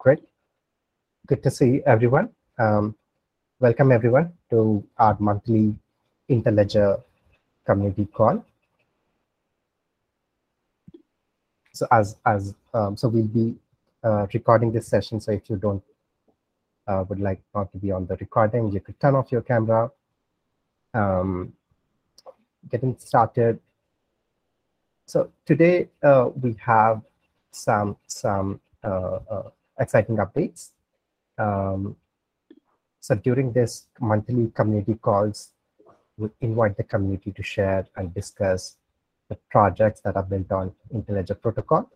great. Good to see everyone. Um, welcome everyone to our monthly Interledger community call. So as as um, so we'll be uh, recording this session. So if you don't uh, would like not to be on the recording, you could turn off your camera. Um, getting started. So today uh, we have some some uh, uh, exciting updates. Um, so during this monthly community calls, we invite the community to share and discuss the projects that are built on Interledger protocol.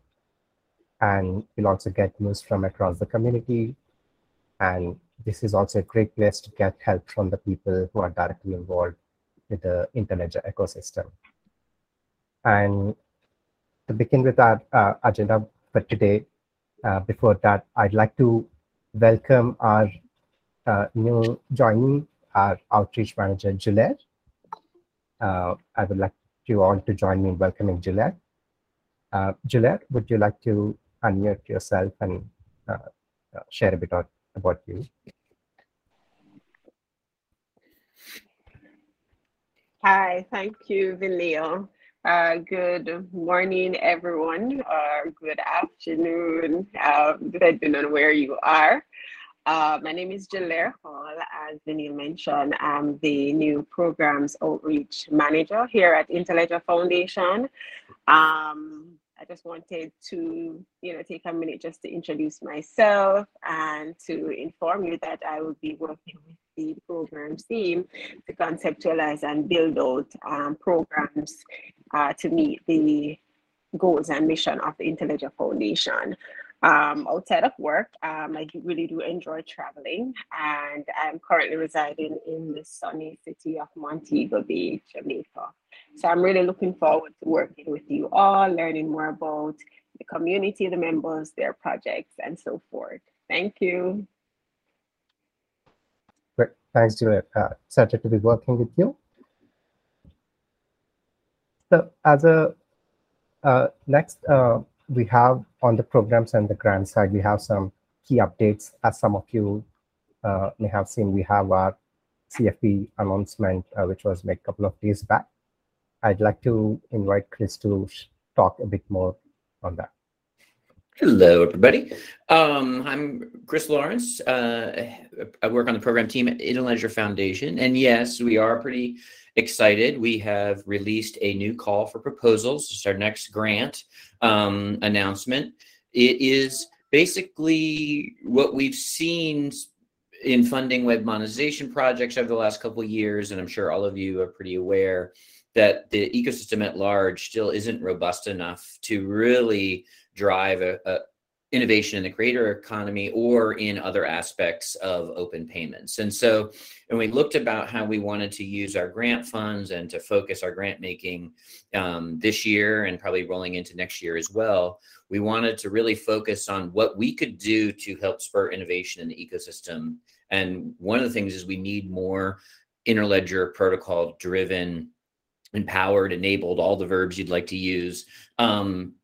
And we'll also get news from across the community. And this is also a great place to get help from the people who are directly involved with the Interledger ecosystem. And to begin with our uh, agenda for today, uh, before that, I'd like to welcome our uh, new joining, our outreach manager, Juliet. Uh, I would like you all to join me in welcoming Juliet. Uh, Juliet, would you like to unmute yourself and uh, uh, share a bit about you? Hi, thank you, Vilio. Uh, good morning, everyone, or good afternoon, uh, depending on where you are. Uh, my name is Jalaire Hall. As Vinil mentioned, I'm the new programs outreach manager here at Interledger Foundation. Um, I just wanted to, you know, take a minute just to introduce myself and to inform you that I will be working with the programs team to conceptualize and build out um, programs uh, to meet the goals and mission of the Interledger Foundation. Um, outside of work, um, I really do enjoy traveling, and I'm currently residing in the sunny city of Montego Bay, Jamaica. So I'm really looking forward to working with you all, learning more about the community, the members, their projects, and so forth. Thank you. Great. Thanks, Juliet. Uh, excited to be working with you. As a uh, next, uh, we have on the programs and the grant side, we have some key updates. As some of you uh, may have seen, we have our CFP announcement, uh, which was made a couple of days back. I'd like to invite Chris to talk a bit more on that. Hello, everybody. Um, I'm Chris Lawrence. Uh, I work on the program team at Interledger Foundation. And yes, we are pretty excited. We have released a new call for proposals. It's our next grant um, announcement. It is basically what we've seen in funding web monetization projects over the last couple of years, and I'm sure all of you are pretty aware that the ecosystem at large still isn't robust enough to really drive a, a innovation in the creator economy or in other aspects of open payments. And so when we looked about how we wanted to use our grant funds and to focus our grant making um, this year and probably rolling into next year as well, we wanted to really focus on what we could do to help spur innovation in the ecosystem. And one of the things is we need more interledger protocol driven empowered enabled all the verbs you'd like to use um,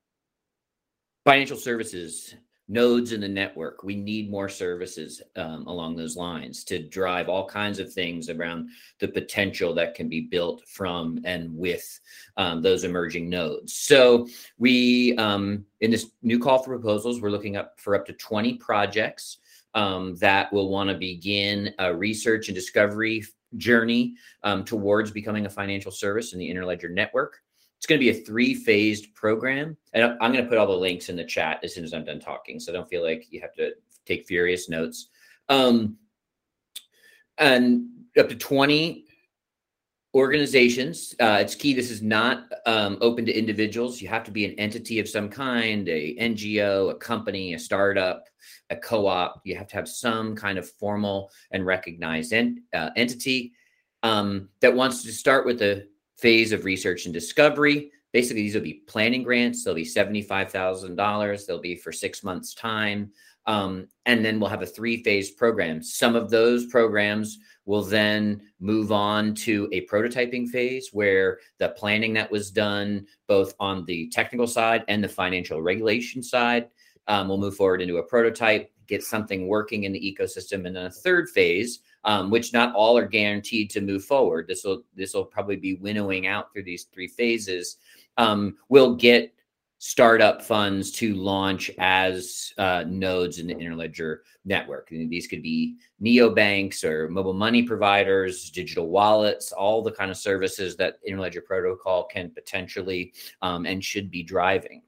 financial services nodes in the network. We need more services um, along those lines to drive all kinds of things around the potential that can be built from and with um, those emerging nodes. So we um, in this new call for proposals we're looking up for up to 20 projects um, that will want to begin a research and discovery journey um, towards becoming a financial service in the interledger network it's going to be a three phased program. And I'm going to put all the links in the chat as soon as I'm done talking. So don't feel like you have to take furious notes. Um, and up to 20 organizations. Uh, it's key. This is not um, open to individuals. You have to be an entity of some kind, a NGO, a company, a startup, a co-op. You have to have some kind of formal and recognized en- uh, entity um, that wants to start with a phase of research and discovery. Basically, these will be planning grants. They'll be $75,000. They'll be for six months' time. Um, and then we'll have a three phase program. Some of those programs will then move on to a prototyping phase where the planning that was done, both on the technical side and the financial regulation side, um, will move forward into a prototype get something working in the ecosystem, and then a third phase, um, which not all are guaranteed to move forward. This will this will probably be winnowing out through these three phases. Um, will get startup funds to launch as uh, nodes in the Interledger network. And these could be neobanks or mobile money providers, digital wallets, all the kind of services that Interledger Protocol can potentially um, and should be driving.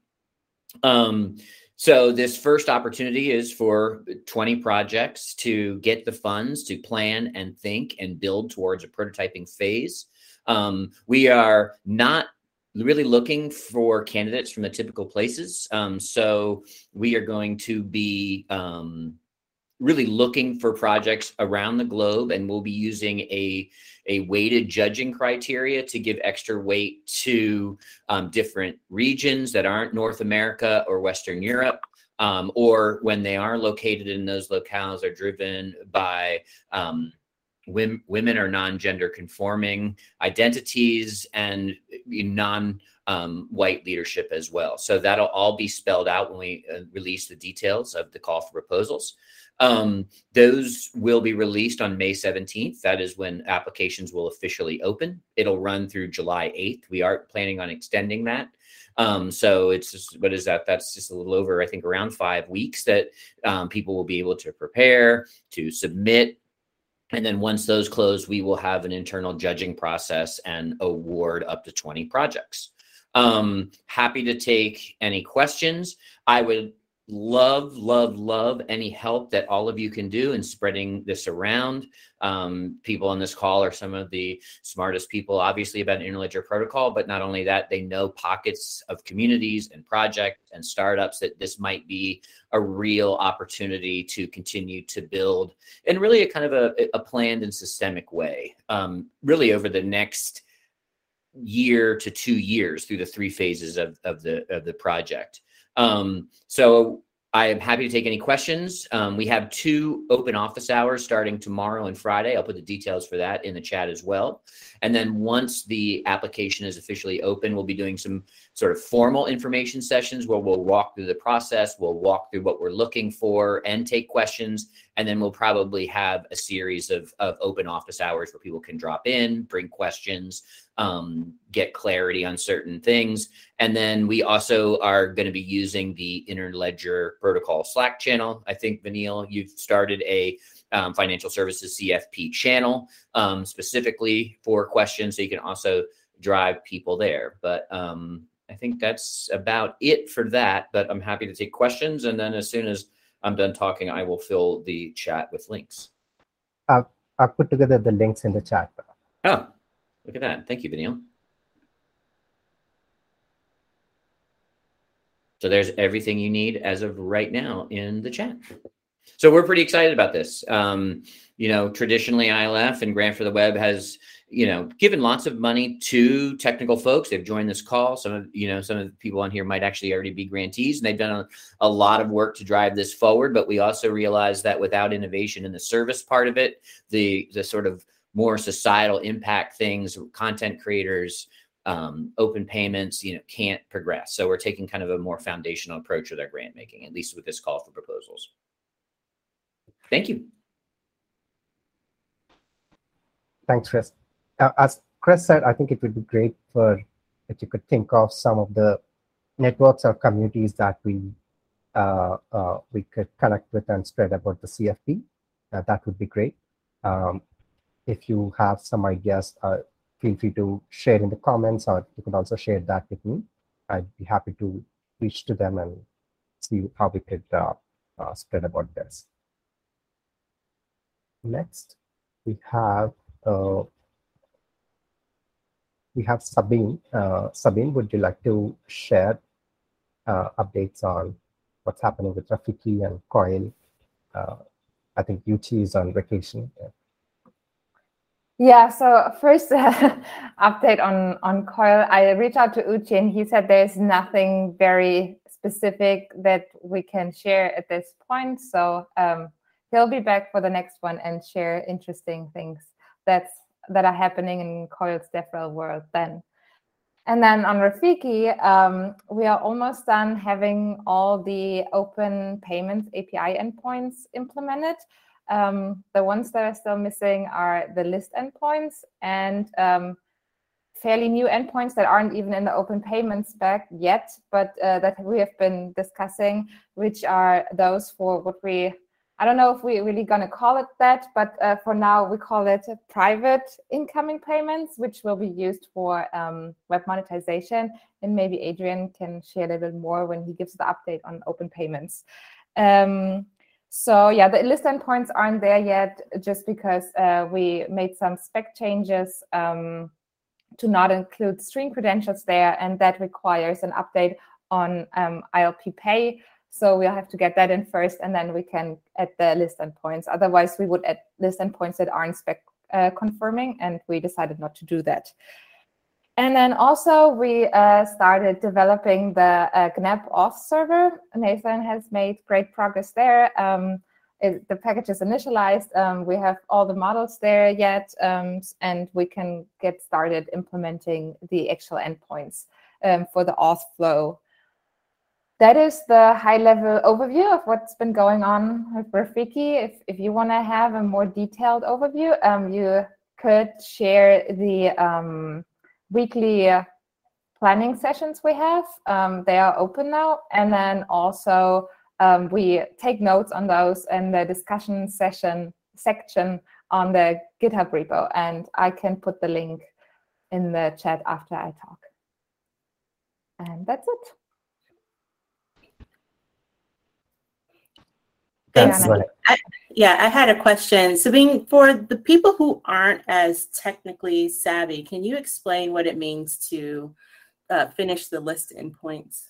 Um, so this first opportunity is for 20 projects to get the funds to plan and think and build towards a prototyping phase. Um, we are not really looking for candidates from the typical places. Um, so we are going to be um, really looking for projects around the globe, and we'll be using a a weighted judging criteria to give extra weight to um, different regions that aren't North America or Western Europe. Um, or when they are located in those locales are driven by um, women, women or non-gender conforming identities and non um, white leadership as well. So that'll all be spelled out when we uh, release the details of the call for proposals. Um, those will be released on May 17th. That is when applications will officially open. It'll run through July 8th. We are planning on extending that. Um, so it's just, what is that? That's just a little over, I think, around five weeks that um, people will be able to prepare, to submit, and then once those close, we will have an internal judging process and award up to 20 projects. Um, happy to take any questions. I would love, love, love any help that all of you can do in spreading this around. Um, people on this call are some of the smartest people, obviously, about Interledger protocol, but not only that, they know pockets of communities and projects and startups that this might be a real opportunity to continue to build in really a kind of a, a planned and systemic way, um, really over the next year to two years through the three phases of, of the of the project. Um, so I am happy to take any questions. Um, we have two open office hours starting tomorrow and Friday. I'll put the details for that in the chat as well. And then once the application is officially open, we'll be doing some sort of formal information sessions where we'll walk through the process, we'll walk through what we're looking for and take questions. And then we'll probably have a series of, of open office hours where people can drop in, bring questions, um, get clarity on certain things. And then we also are going to be using the Interledger Protocol Slack channel. I think, Vanille, you've started a um, financial services CFP channel um, specifically for questions. So you can also drive people there. But um, I think that's about it for that. But I'm happy to take questions. And then as soon as I'm done talking, I will fill the chat with links. I've, I've put together the links in the chat. Oh, Look at that. Thank you, Vanille. So there's everything you need as of right now in the chat. So we're pretty excited about this. Um, you know, traditionally ILF and Grant for the Web has, you know, given lots of money to technical folks. They've joined this call. Some of, you know, some of the people on here might actually already be grantees and they've done a, a lot of work to drive this forward. But we also realize that without innovation in the service part of it, the the sort of more societal impact things, content creators, um, open payments, you know, can't progress. So we're taking kind of a more foundational approach with our grant making, at least with this call for proposals. Thank you. Thanks, Chris. Uh, as Chris said, I think it would be great for if you could think of some of the networks or communities that we uh, uh, we could connect with and spread about the CFP. Uh, that would be great. Um, if you have some ideas, uh, feel free to share in the comments or you can also share that with me. I'd be happy to reach to them and see how we could uh, spread about this. Next, we have we have Sabine. Uh, Sabine, would you like to share uh, updates on what's happening with Rafiki and Coil? I think UT is on vacation. Yeah. Yeah, so first uh, update on on Coil. I reached out to Uchi and he said there's nothing very specific that we can share at this point. So um, he'll be back for the next one and share interesting things that's that are happening in Coil's DevRel world then. And then on Rafiki, um, we are almost done having all the open payments API endpoints implemented. Um, the ones that are still missing are the list endpoints and um, fairly new endpoints that aren't even in the open payments spec yet, but uh, that we have been discussing, which are those for what we I don't know if we're really going to call it that, but uh, for now we call it private incoming payments, which will be used for um, web monetization. And maybe Adrian can share a little more when he gives the update on open payments. Um, so yeah, the list endpoints aren't there yet, just because uh, we made some spec changes um, to not include stream credentials there, and that requires an update on um, ILP Pay so we'll have to get that in first, and then we can add the list endpoints. Otherwise, we would add list endpoints that aren't spec uh, confirming, and we decided not to do that. And then also we uh, started developing the uh, GNAP auth server. Nathan has made great progress there. Um, it, the package is initialized. Um, we have all the models there yet, um, and we can get started implementing the actual endpoints um, for the auth flow that is the high level overview of what's been going on with Rafiki. If, if you want to have a more detailed overview, um, you could share the um, weekly planning sessions we have. Um, they are open now. And then also um, we take notes on those in the discussion session section on the GitHub repo. And I can put the link in the chat after I talk. And that's it. Thanks. I, yeah, I had a question. Sabine, for the people who aren't as technically savvy, can you explain what it means to uh, finish the list endpoints?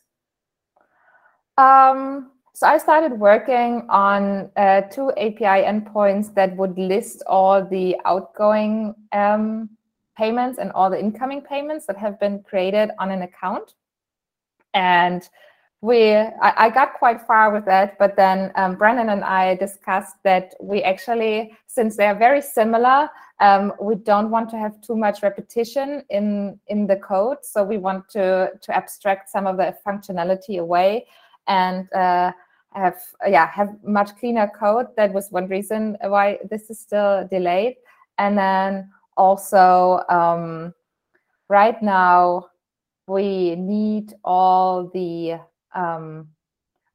Um, so I started working on uh, two API endpoints that would list all the outgoing um, payments and all the incoming payments that have been created on an account. And we I, I, got quite far with that but then um, Brandon and I discussed that we actually since they are very similar um, we don't want to have too much repetition in in the code. So we want to to abstract some of the functionality away and uh, have yeah have much cleaner code. That was one reason why this is still delayed. And then also um, right now we need all the um,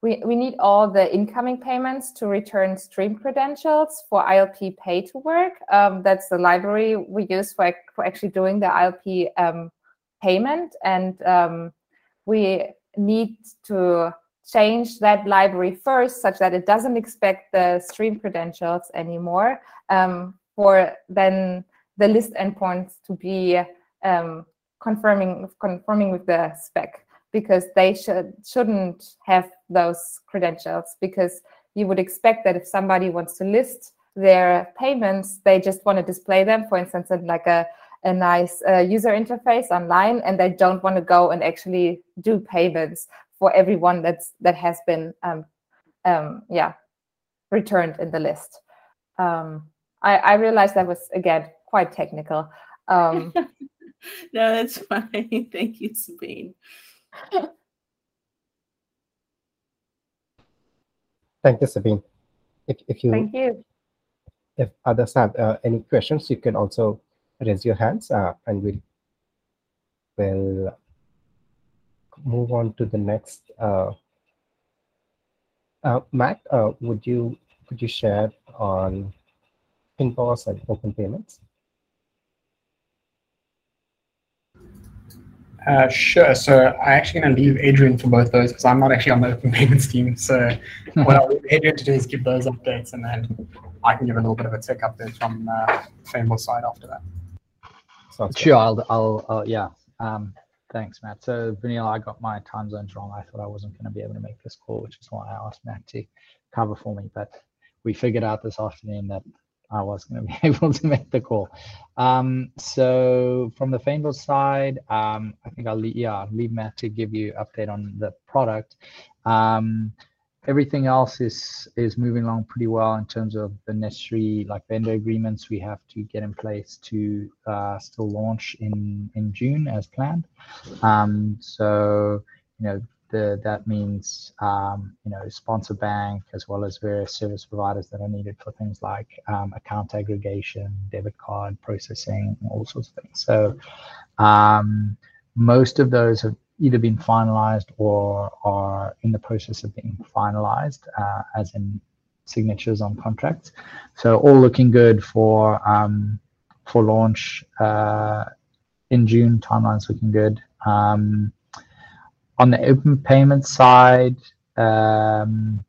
we, we need all the incoming payments to return stream credentials for ILP pay to work. Um, that's the library we use for, for actually doing the ILP um, payment. And um, we need to change that library first such that it doesn't expect the stream credentials anymore um, for then the list endpoints to be um, confirming confirming with the spec because they should shouldn't have those credentials because you would expect that if somebody wants to list their payments they just want to display them for instance in like a, a nice uh, user interface online and they don't want to go and actually do payments for everyone that's that has been um, um, yeah returned in the list. Um, I, I realized that was again quite technical. Um, no that's fine. Thank you sabine Thank you, Sabine. If, if you Thank you. If others have uh, any questions, you can also raise your hands uh, and we'll, we'll move on to the next. Uh, uh, Matt, uh, would you could you share on Fynbos and open payments? Uh, sure. So I'm actually going to leave Adrian for both those because I'm not actually on the open payments team. So what I'll leave Adrian to do is give those updates, and then I can give a little bit of a tech update from uh, Fynbos side after that. Sounds sure. I'll, I'll, I'll, yeah. Um, thanks, Matt. So Vanilla, I got my time zones wrong. I thought I wasn't going to be able to make this call, which is why I asked Matt to cover for me. But we figured out this afternoon that I was going to be able to make the call. Um, so from the Fynbos side, um, I think I'll leave, yeah, leave Matt to give you update on the product. Um, everything else is is moving along pretty well in terms of the necessary like vendor agreements we have to get in place to uh, still launch in in June as planned. Um, so you know the, that means um, you know sponsor bank as well as various service providers that are needed for things like um, account aggregation, debit card processing, all sorts of things. So um, most of those have either been finalized or are in the process of being finalized, uh, as in signatures on contracts. So all looking good for um, for launch uh, in June. Timelines looking good. Um, on the open payment side, um,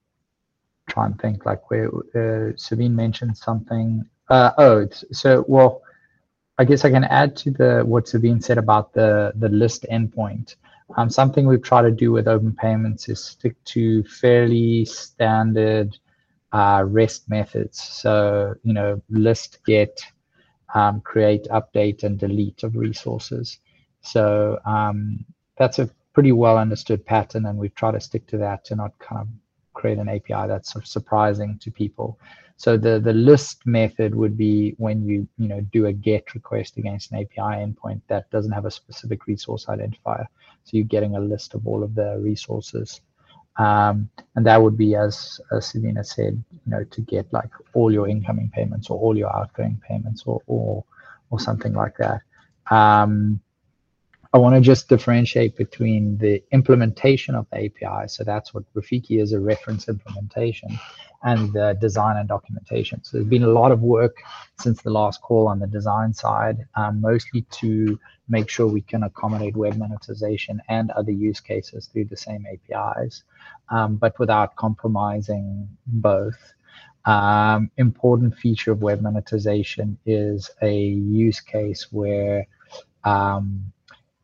try and think like where uh, Sabine mentioned something. Uh, oh, so well, I guess I can add to the what Sabine said about the the list endpoint. Um, something we've tried to do with open payments is stick to fairly standard uh, REST methods. So you know, list, get, um, create, update, and delete of resources. So um, that's a pretty well understood pattern, and we've tried to stick to that to not kind of create an API that's sort of surprising to people. So the the list method would be when you you know do a GET request against an API endpoint that doesn't have a specific resource identifier. So you're getting a list of all of the resources. Um, and that would be, as, as Selena said, you know, to get like all your incoming payments or all your outgoing payments or or, or something like that. Um, I want to just differentiate between the implementation of the API. So that's what Rafiki is a reference implementation and the design and documentation. So there's been a lot of work since the last call on the design side, um, mostly to make sure we can accommodate web monetization and other use cases through the same APIs, um, but without compromising both. Um, important feature of web monetization is a use case where um,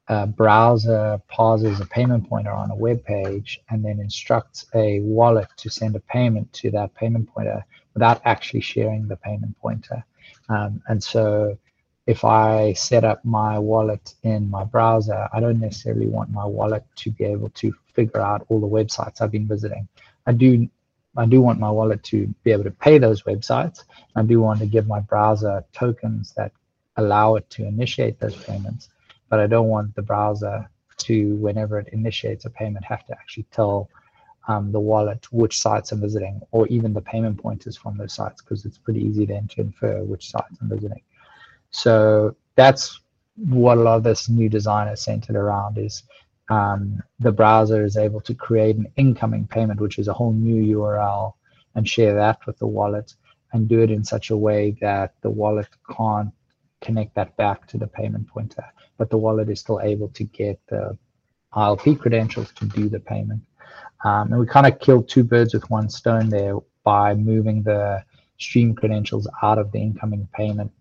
a browser pauses a payment pointer on a web page and then instructs a wallet to send a payment to that payment pointer without actually sharing the payment pointer. Um, and so if I set up my wallet in my browser, I don't necessarily want my wallet to be able to figure out all the websites I've been visiting. I do I do want my wallet to be able to pay those websites. I do want to give my browser tokens that allow it to initiate those payments but I don't want the browser to, whenever it initiates a payment, have to actually tell um, the wallet which sites I'm visiting or even the payment pointers from those sites because it's pretty easy then to infer which sites I'm visiting. So that's what a lot of this new design is centered around is um, the browser is able to create an incoming payment, which is a whole new URL, and share that with the wallet and do it in such a way that the wallet can't connect that back to the payment pointer but the wallet is still able to get the ILP credentials to do the payment. Um, and we kind of killed two birds with one stone there by moving the stream credentials out of the incoming payment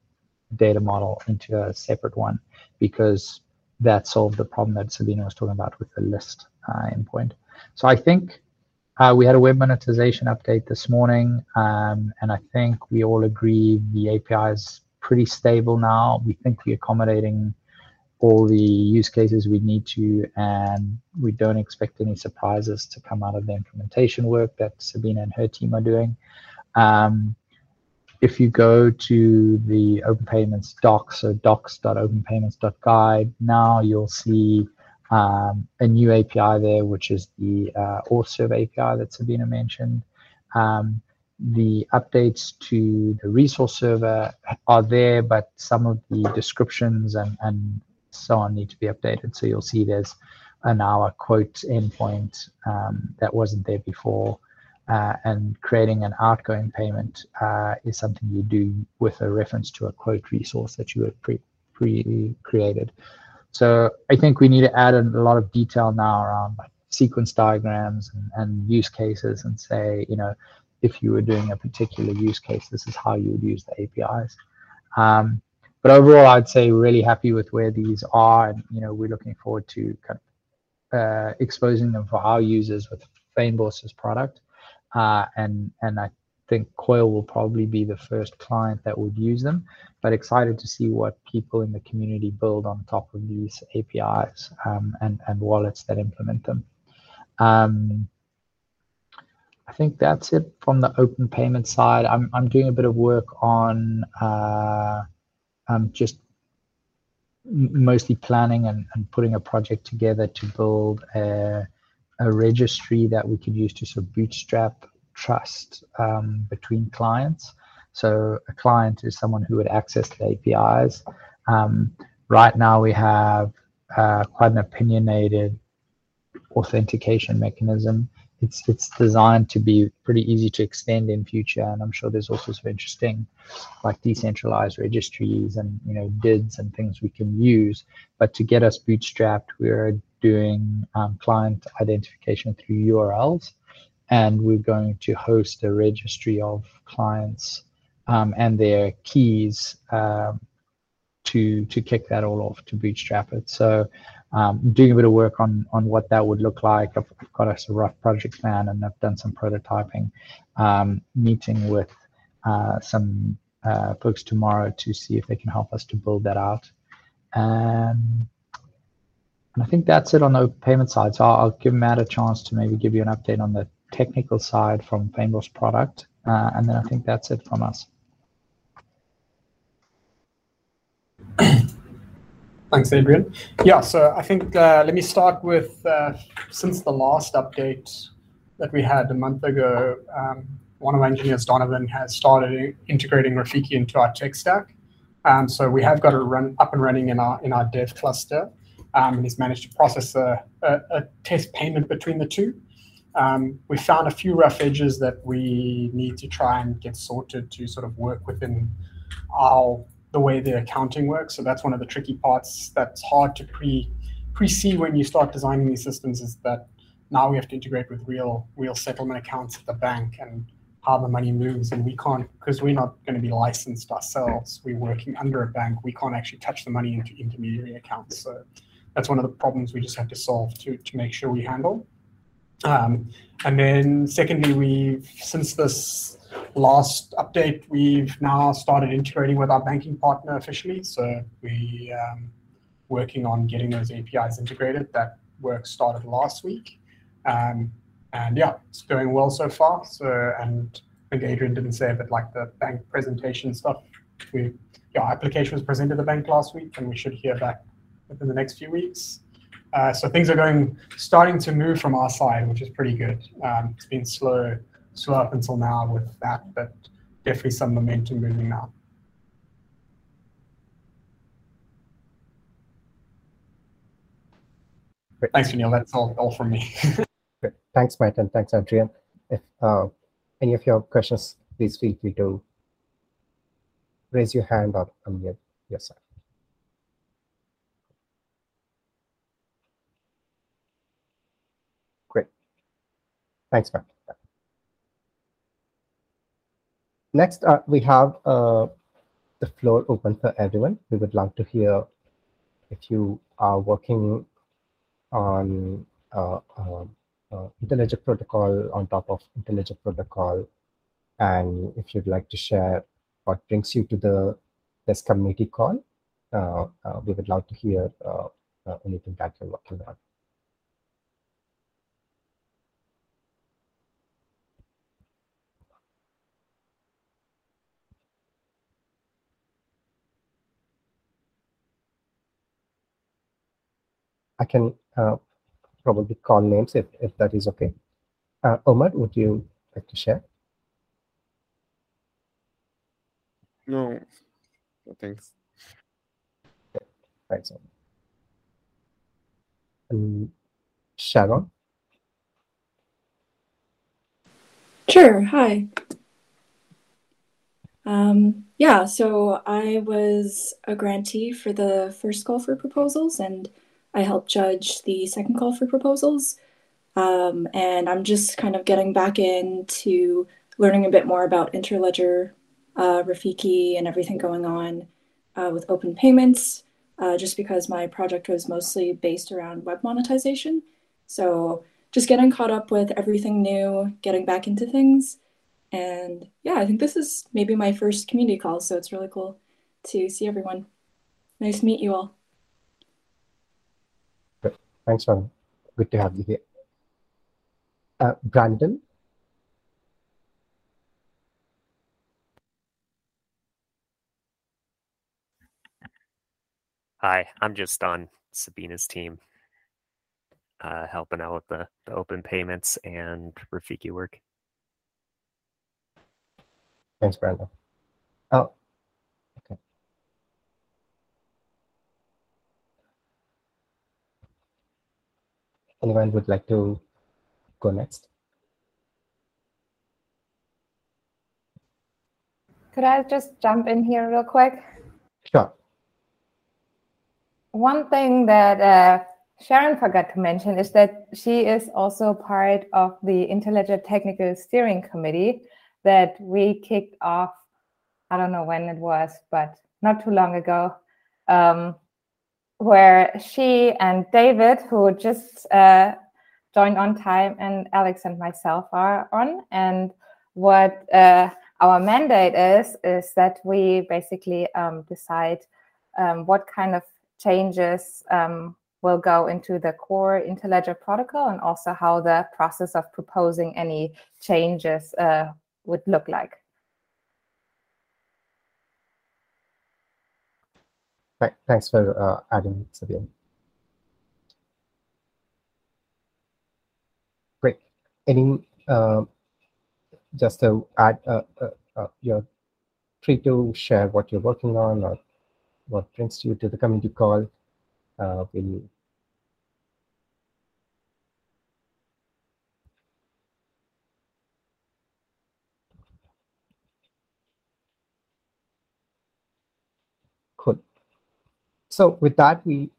data model into a separate one because that solved the problem that Sabina was talking about with the list uh, endpoint. So I think uh, we had a web monetization update this morning, um, and I think we all agree the API is pretty stable now. We think we're accommodating all the use cases we need to, and we don't expect any surprises to come out of the implementation work that Sabina and her team are doing. Um, if you go to the Open Payments docs, so docs.openpayments.guide, now you'll see um, a new API there, which is the uh, AuthServe API that Sabina mentioned. Um, the updates to the resource server are there, but some of the descriptions and, and so on need to be updated. So you'll see there's an hour quote endpoint um, that wasn't there before. Uh, and creating an outgoing payment uh, is something you do with a reference to a quote resource that you had pre, pre created. So I think we need to add a lot of detail now around sequence diagrams and, and use cases and say, you know, if you were doing a particular use case, this is how you would use the APIs. Um, but overall, I'd say really happy with where these are, and you know we're looking forward to kind of uh, exposing them for our users with Fynbos's product, uh, and and I think Coil will probably be the first client that would use them, but excited to see what people in the community build on top of these APIs um, and and wallets that implement them. Um, I think that's it from the open payment side. I'm I'm doing a bit of work on uh, um, just mostly planning and, and putting a project together to build a, a registry that we could use to sort of bootstrap trust um, between clients. So a client is someone who would access the APIs. Um, right now we have uh, quite an opinionated authentication mechanism it's it's designed to be pretty easy to extend in future and i'm sure there's all sorts of interesting like decentralized registries and you know dids and things we can use. But to get us bootstrapped we're doing um, client identification through urls and we're going to host a registry of clients um, and their keys um, to to kick that all off to bootstrap it. So um, doing a bit of work on on what that would look like. I've, got a rough project plan and I've done some prototyping, um, meeting with uh, some uh, folks tomorrow to see if they can help us to build that out. And, and I think that's it on the payment side. So I'll, I'll, give Matt a chance to maybe give you an update on the technical side from Fynbos product. Uh, and then I think that's it from us. Thanks, Adrian. Yeah, so I think uh, let me start with uh, since the last update that we had a month ago, um, one of our engineers, Donovan, has started integrating Rafiki into our tech stack. Um, so we have got it run up and running in our in our dev cluster, um, and he's managed to process a, a, a test payment between the two. Um, we found a few rough edges that we need to try and get sorted to sort of work within our the way the accounting works. So that's one of the tricky parts that's hard to pre pre-see when you start designing these systems is that now we have to integrate with real real settlement accounts at the bank and how the money moves. And we can't because we're not going to be licensed ourselves. We're working under a bank. We can't actually touch the money into intermediary accounts. So that's one of the problems we just have to solve to to make sure we handle. Um, and then secondly we've since this last update, we've now started integrating with our banking partner officially. So we um, working on getting those APIs integrated. That work started last week. Um, and yeah, it's going well so far. So, and I think Adrian didn't say, but like the bank presentation stuff, we, yeah, application was presented to the bank last week and we should hear back within the next few weeks. Uh, so things are going, starting to move from our side, which is pretty good. Um, it's been slow slow up until now with that, but definitely some momentum moving now. Great. Thanks, Neil. That's all, all from me. Thanks, Matt, and thanks, Adrian. If uh, any of your questions, please feel free to raise your hand or unmute yourself. Great. Thanks, Matt. Next, uh, we have uh, the floor open for everyone. We would love to hear if you are working on uh, uh, uh Interledger protocol on top of Interledger protocol, and if you'd like to share what brings you to the this community call, uh, we would love to hear anything that you're working on. I can uh, probably call names if, if that is okay. Uh, Omar, would you like to share? No, no thanks. Okay. Thanks, Omar. And Sharon? Sure. Hi. Um, yeah, so I was a grantee for the first call for proposals and I help judge the second call for proposals. Um, and I'm just kind of getting back into learning a bit more about Interledger, uh, Rafiki, and everything going on uh, with open payments, uh, just because my project was mostly based around web monetization. So just getting caught up with everything new, getting back into things. And yeah, I think this is maybe my first community call, so it's really cool to see everyone. Nice to meet you all. Thanks, man. Good to have you here. Uh, Brandon? Hi, I'm just on Sabina's team, uh, helping out with the, the open payments and Rafiki work. Thanks, Brandon. Oh, Anyone would like to go next? Could I just jump in here real quick? Sure. One thing that uh, Sharon forgot to mention is that she is also part of the Interledger Technical Steering Committee that we kicked off. I don't know when it was, but not too long ago, um, where she and David, who just uh, joined on time, and Alex and myself are on. And what uh, our mandate is is that we basically um, decide um, what kind of changes um, will go into the core Interledger protocol and also how the process of proposing any changes uh, would look like. Thanks for uh, adding, Sabine. Great. Any, uh, just to add, uh, uh, uh, you're free to share what you're working on or what brings you to the community call. We'll Cool. So with that, we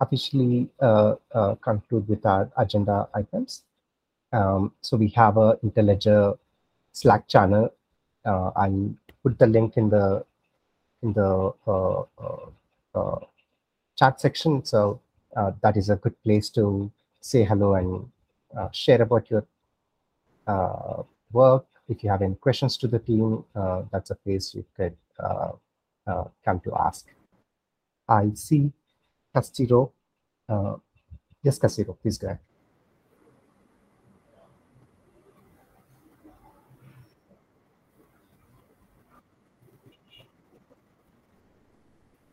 officially uh, uh, conclude with our agenda items. Um, so we have a Interledger Slack channel. Uh, I'll put the link in the in the uh, uh, uh, chat section. So that is a good place to say hello and share about your work. If you have any questions to the team, that's a place you could come to ask. I see Castillo. yes, Castillo, please go ahead.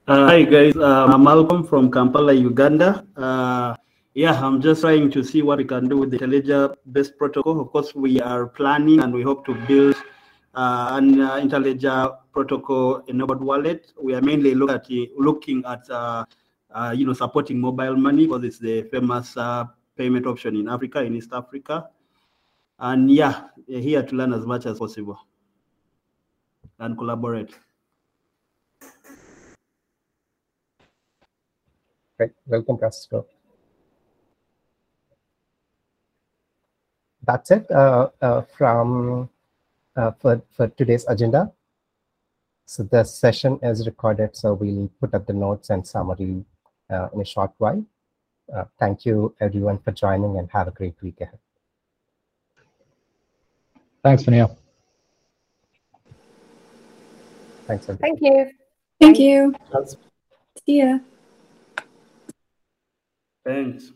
Uh, hi guys, uh, I'm Malcolm from Kampala, Uganda. Uh, yeah, I'm just trying to see what we can do with the Interledger based protocol. Of course, we are planning and we hope to build uh, an uh, Interledger protocol enabled wallet. We are mainly look at, looking at uh, uh, you know supporting mobile money because it's the famous payment option in Africa, in East Africa. And yeah, here to learn as much as possible and collaborate. Great. Welcome, Castro. That's it uh, uh, from uh, for, for today's agenda. So the session is recorded, so we'll put up the notes and summary uh, in a short while. Uh, thank you, everyone, for joining, and have a great week ahead. Thanks, Vanille. Thanks, everyone. Thank you. Thank you. See ya. Thanks.